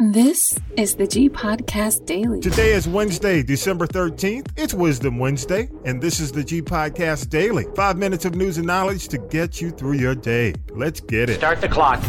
This is the G Podcast Daily. Today is Wednesday, December 13th. It's Wisdom Wednesday, and this is the G Podcast Daily. Five minutes of news and knowledge to get you through your day. Let's get it. Start the clock.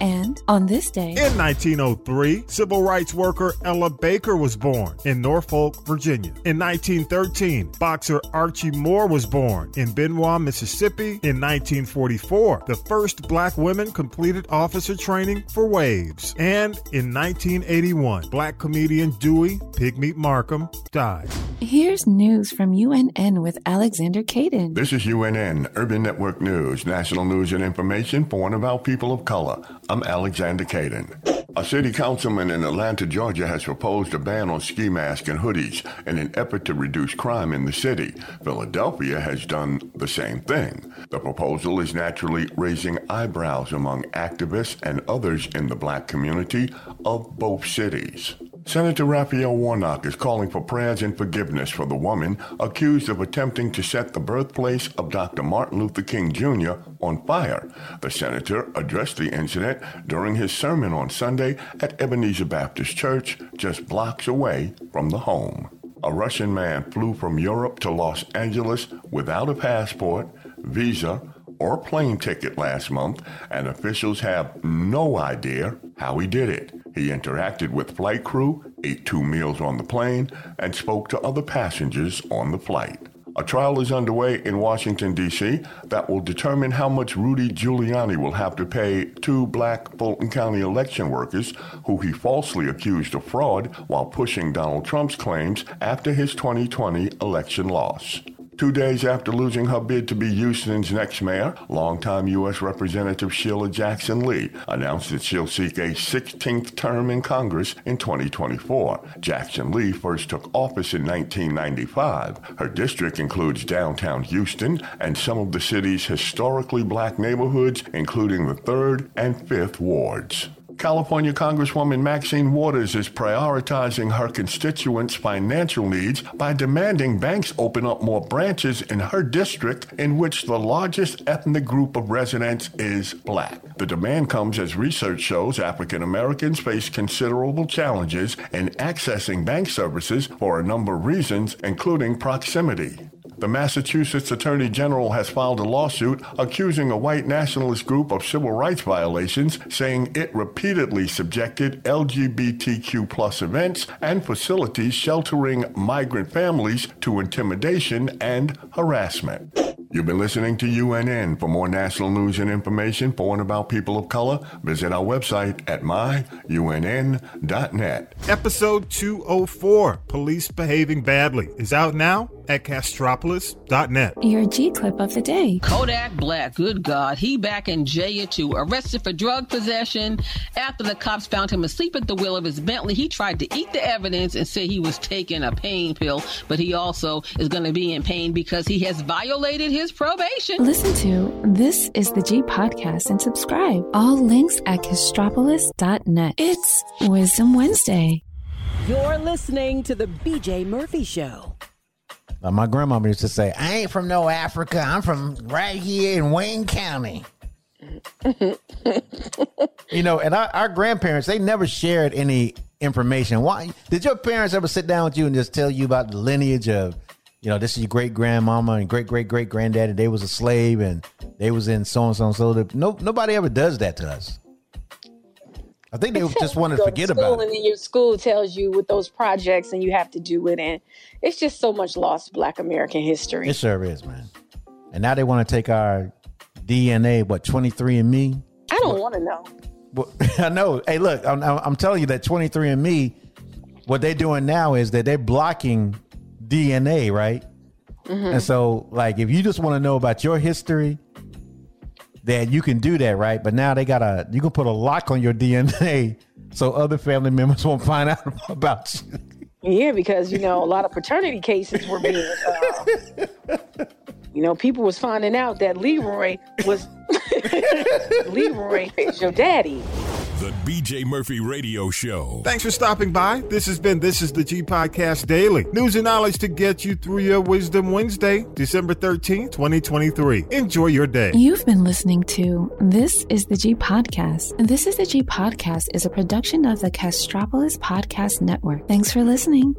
And on this day, In 1903, civil rights worker Ella Baker was born in Norfolk, Virginia. In 1913, boxer Archie Moore was born in Benoit, Mississippi. In 1944, the first black women completed officer training for Waves. And in 1981, black comedian Dewey Pigmeat Markham died. here's news from UNN with Alexander Caden. This is UNN, Urban Network News, national news and information for and about people of color. I'm Alexander Caden. A city councilman in Atlanta, Georgia has proposed a ban on ski masks and hoodies in an effort to reduce crime in the city. Philadelphia has done the same thing. The proposal is naturally raising eyebrows among activists and others in the black community of both cities. Senator Raphael Warnock is calling for prayers and forgiveness for the woman accused of attempting to set the birthplace of Dr. Martin Luther King Jr. on fire. The senator addressed the incident during his sermon on Sunday at Ebenezer Baptist Church, just blocks away from the home. A Russian man flew from Europe to Los Angeles without a passport, visa, or plane ticket last month, and officials have no idea how he did it. He interacted with flight crew, ate two meals on the plane, and spoke to other passengers on the flight. A trial is underway in Washington, D.C. that will determine how much Rudy Giuliani will have to pay two black Fulton County election workers who he falsely accused of fraud while pushing Donald Trump's claims after his 2020 election loss. Two days after losing her bid to be Houston's next mayor, longtime U.S. Representative Sheila Jackson Lee announced that she'll seek a 16th term in Congress in 2024. Jackson Lee first took office in 1995. Her district includes downtown Houston and some of the city's historically black neighborhoods, including the 3rd and 5th wards. California Congresswoman Maxine Waters is prioritizing her constituents' financial needs by demanding banks open up more branches in her district, in which the largest ethnic group of residents is black. The demand comes as research shows African Americans face considerable challenges in accessing bank services for a number of reasons, including proximity. The Massachusetts Attorney General has filed a lawsuit accusing a white nationalist group of civil rights violations, saying it repeatedly subjected LGBTQ plus events and facilities sheltering migrant families to intimidation and harassment. You've been listening to UNN. For more national news and information for and about people of color, visit our website at myunn.net. Episode 204 Police Behaving Badly is out now at castropolis.net. Your G clip of the day. Kodak Black, good God, he back in jail too. Arrested for drug possession. After the cops found him asleep at the wheel of his Bentley, he tried to eat the evidence and say he was taking a pain pill, but he also is going to be in pain because he has violated his probation. Listen to This is the G Podcast and subscribe. All links at castropolis.net. It's Wisdom Wednesday. You're listening to the BJ Murphy Show. Uh, my grandmama used to say, I ain't from no Africa. I'm from right here in Wayne County. you know, and our, our grandparents, they never shared any information. Why did your parents ever sit down with you and just tell you about the lineage of, you know, this is your great grandmama and great great great granddaddy, they was a slave and they was in so and so and so. No nobody ever does that to us. I think they just want to forget about it. and then your school tells you with those projects and you have to do it and it's just so much lost black american history It sure is, man. And now they want to take our DNA, what, 23 and me? i don't want to know Well, I know. Hey, look, I'm, I'm telling you that 23 and Me, what they're doing now is that they're blocking DNA, right? And so, like, if you just want to know about your history, then you can do that, right? But now they got a you can put a lock on your DNA so other family members won't find out about you. yeah because you know a lot of paternity cases were being uh, you know people was finding out that leroy was leroy is your daddy The BJ Murphy Radio Show. Thanks for stopping by. This has been This is the G Podcast Daily. News and knowledge to get you through your Wisdom Wednesday, December 13th, 2023. Enjoy your day. You've been listening to This is the G Podcast. This is the G Podcast is a production of the Castropolis Podcast Network. Thanks for listening.